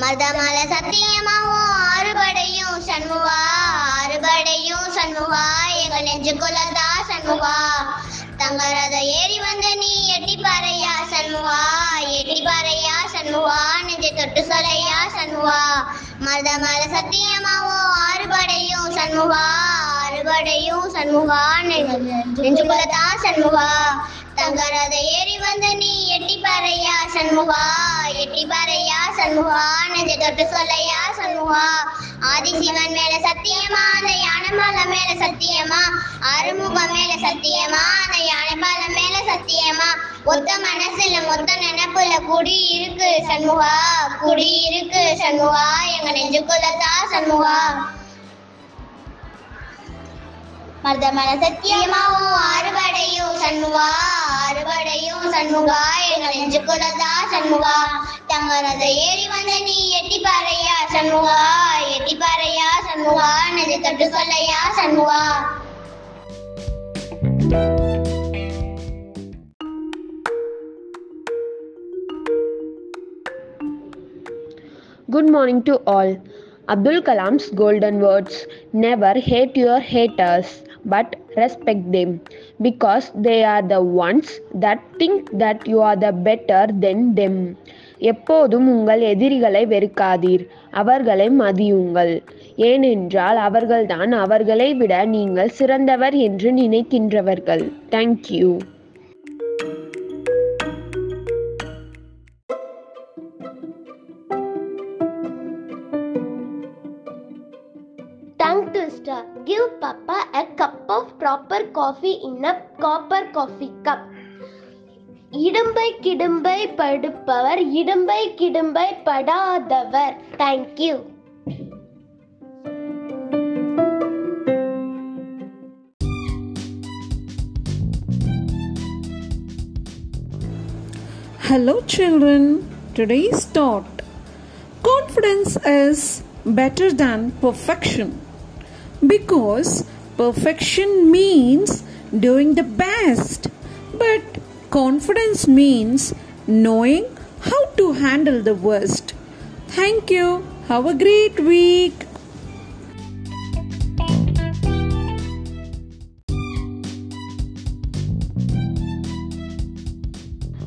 மதமல சத்தியமாவும் ஆறுபடையும் சண்முகா ஆறுபடையும் சண்முகா எங்கள் நெஞ்சுக்குள்ளதா சண்முகா. தங்கரத ஏறி வந்த நீ எட்டி பாறையா சண்முகா எட்டி பாறையா சண்முகா நெஞ்சை தொட்டு சொலையா சண்முகா. மதமல சத்தியமாவும் ஆறுபடையும் சண்முகா ஆறுபடையும் சண்முகா நெஞ்சுக்குள்ளதா சண்முகா. தங்கரத ஏறி வந்த நீ எட்டி பாறையா சண்முகா? எட்டி பாறையா சண்முகா? நெஞ்ச தொட்டு சொல்லையா சண்முகா? ஆதிசிவன் மேல சத்தியமா அந்த யானைமல மேல சத்தியமா? அருமுகம் மேல சத்தியமா அந்த யானைமல மேல சத்தியமா? ஒத்த மனசுல மொத்த நினைப்புல குடி இருக்கு சண்முகா. குடி இருக்கு சண்முகா. எங்க நெஞ்சுக்குள்ளதா சண்முகா. மர்தமன சத்தியமாவோ அறுபடையும் சண்முகா அறுபடையும் சண்முகா. எங்கள் நெஞ்சு குலதா சண்முகா? தங்கரத ஏறி வந்த நீ எட்டி பாறையா சண்முகா? எட்டி பாறையா சண்முகா? நெஞ்சு தொட்டு சொல்லையா சண்முகா? Good morning to all Abdul Kalam's golden words never hate your haters but respect them because they are the ones that think that you are the better than them. எப்போதும் உங்கள் எதிரிகளை வெறுக்காதீர் அவர்களை மதியுங்கள். ஏனென்றால் அவர்கள்தான் அவர்களை விட நீங்கள் சிறந்தவர் என்று நினைக்கின்றவர்கள். Thank you Tongue twister. Give Papa a cup of proper coffee in a copper coffee cup. இடும்பை கிடும்பை படுப்பவர் இடும்பை கிடும்பை படாதவர் thank you Hello, children. Today's thought Confidence is better than perfection because perfection means doing the best, but confidence means knowing how to handle the worst. Thank you. Have a great week.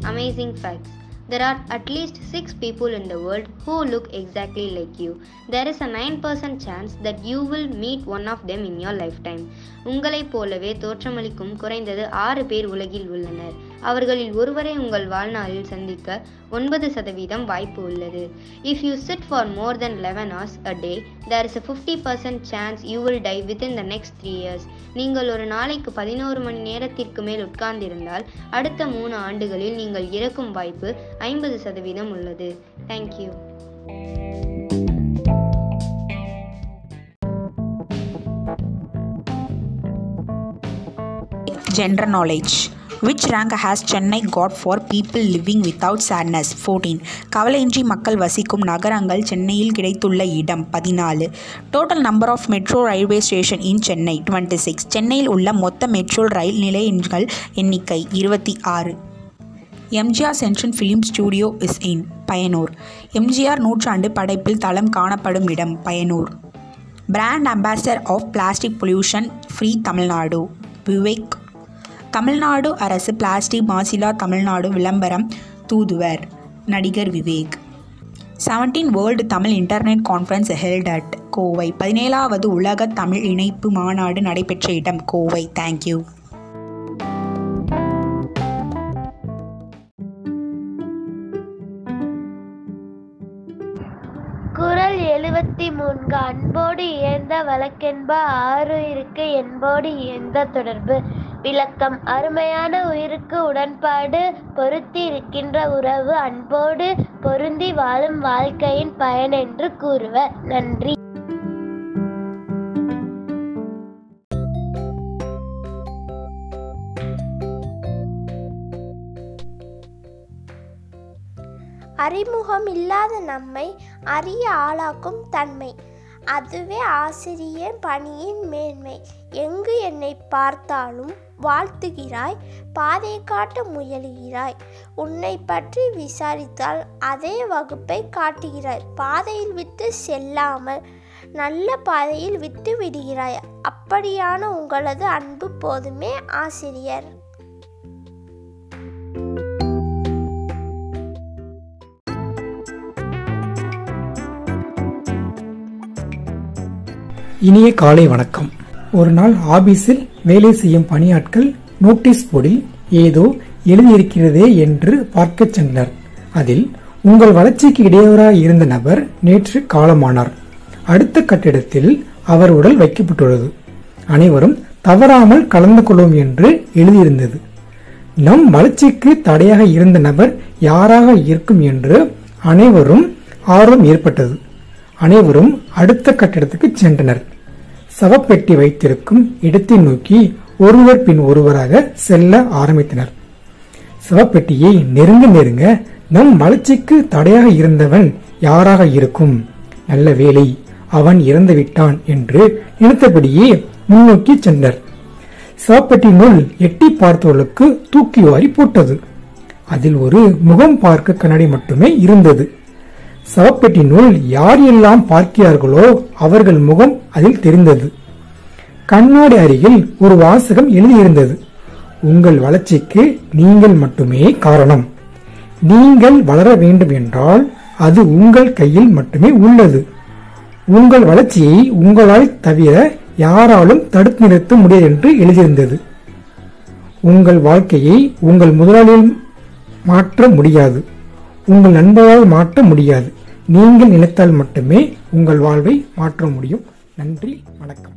Amazing facts. There are at least 6 people in the world who look exactly like you. There is a 9% chance that you will meet one of them in your lifetime. உங்களைப் போலவே தோற்றமளிக்கும் குறைந்தது ஆறு பேர் உலகில் உள்ளனர் அவர்களில் ஒருவரை உங்கள் வாழ்நாளில் சந்திக்க ஒன்பது சதவீதம் வாய்ப்பு உள்ளது. If you sit for more then eleven hours a day there is a fifty percent chance you die die within the next three years நீங்கள் ஒரு நாளைக்கு பதினோரு மணி நேரத்திற்கு மேல் உட்கார்ந்திருந்தால் அடுத்த மூணு ஆண்டுகளில் நீங்கள் இறக்கும் வாய்ப்பு ஐம்பது சதவீதம் உள்ளது. Thank you general knowledge which rank has Chennai got for people living without sadness fourteen கவலையின்றி மக்கள் வசிக்கும் நகரங்கள் சென்னையில் கிடைத்துள்ள இடம். பதினாலு. Total number of metro railway station in Chennai twenty six சென்னையில் உள்ள மொத்த மெட்ரோ ரயில் நிலையங்கள் எண்ணிக்கை இருபத்தி ஆறு. MGR central film studio is in Paiyanur MGR நூற்றாண்டு படைப்பில் தளம் காணப்படும் இடம் Paiyanur brand ambassador of plastic pollution free Tamil Nadu Vivek Tamil Nadu அரசு பிளாஸ்டிக் மாசிலா தமிழ்நாடு விளம்பரம் தூதுவர் நடிகர் Vivek. Seventeen world Tamil internet conference held at Kovai பதினேழாவது உலக தமிழ் இணைப்பு மாநாடு நடைபெற்ற இடம் கோவை. தேங்க்யூ குரல் எழுபத்தி மூன்று. அன்போடு இயந்த வழக்கென்ப ஆறு இருக்கு என்போடு இயந்த தொடர்பு. விளக்கம். அருமையான உயிருக்கு உடன்பாடு பொருத்தி இருக்கின்ற உறவு அன்போடு பொருந்தி வாழும் வாழ்க்கையின் பயன் என்று கூறுவர். நன்றி. அறிமுகம் இல்லாத நம்மை அறிய ஆளாக்கும் தன்மை. அதுவே ஆசிரியர் பணியின் மேன்மை. எங்கு என்னை பார்த்தாலும் வாழ்த்துகிறாய் பாதை காட்ட முயலுகிறாய். உன்னை பற்றி விசாரித்தால் அதே வகுப்பை காட்டுகிறாய். பாதையில் விட்டு செல்லாமல் நல்ல பாதையில் விட்டு விடுகிறாய். அப்படியான உங்களது அன்பு போதுமே ஆசிரியர். இனிய காலை வணக்கம். ஒரு நாள் ஆபீஸில் வேலை செய்யும் பணியாட்கள் நோட்டீஸ் போர்டில் ஏதோ எழுதியிருக்கிறதே என்று பார்க்கச் சென்றனர் அதில் உங்கள் வளர்ச்சிக்கு இடையூறாக இருந்த நபர் நேற்று காலமானார். அடுத்த கட்டிடத்தில் அவர் உடல் வைக்கப்பட்டுள்ளது. அனைவரும் தவறாமல் கலந்து கொள்வோம் என்று எழுதியிருந்தது. நம் வளர்ச்சிக்கு தடையாக இருந்த நபர் யாராக இருக்கும் என்று அனைவரும் ஆர்வம் ஏற்பட்டது. அனைவரும் அடுத்த கட்டிடத்துக்கு சென்றனர். சவப்பெட்டி வைத்திருக்கும் இடத்தை நோக்கி ஒருவர் பின் ஒருவராக செல்ல ஆரம்பித்தனர். சவப்பெட்டியை நெருங்க நெருங்க நம் வளர்ச்சிக்கு தடையாக இருந்தவன் யாராக இருக்கும்? நல்ல வேலை அவன் இறந்து விட்டான் என்று நினைத்தபடியே முன்னோக்கி சென்றார் சவப்பெட்டினுள் எட்டி பார்த்தவர்களுக்கு தூக்கி வாரி போட்டது. அதில் ஒரு முகம் பார்க்க கண்ணாடி மட்டுமே இருந்தது. சவப்பெட்டினுள் யார் எல்லாம் பார்க்கிறார்களோ அவர்கள் முகம் அதில் தெரிந்தது. கண்ணாடி அருகில் ஒரு வாசகம் எழுதியிருந்தது. உங்கள் வளர்ச்சிக்கு நீங்கள் மட்டுமே காரணம். நீங்கள் வளர வேண்டும் என்றால் அது உங்கள் கையில் மட்டுமே உள்ளது. உங்கள் வளர்ச்சியை உங்களால் தவிர யாராலும் தடுத்து நிறுத்த முடியாது என்று எழுதியிருந்தது. உங்கள் வாழ்க்கையை உங்கள் முதலாளியில் மாற்ற முடியாது. உங்கள் நண்பரால் மாற்ற முடியாது. நீங்கள் நினைத்தால் மட்டுமே உங்கள் வாழ்வை மாற்ற முடியும். நன்றி வணக்கம்.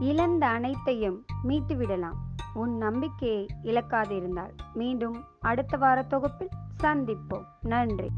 இழந்த அனைத்தையும் மீட்டுவிடலாம். உன் நம்பிக்கையை இழக்காதிருந்தால். மீண்டும் அடுத்த வார தொகுப்பில் சந்திப்போம். நன்றி.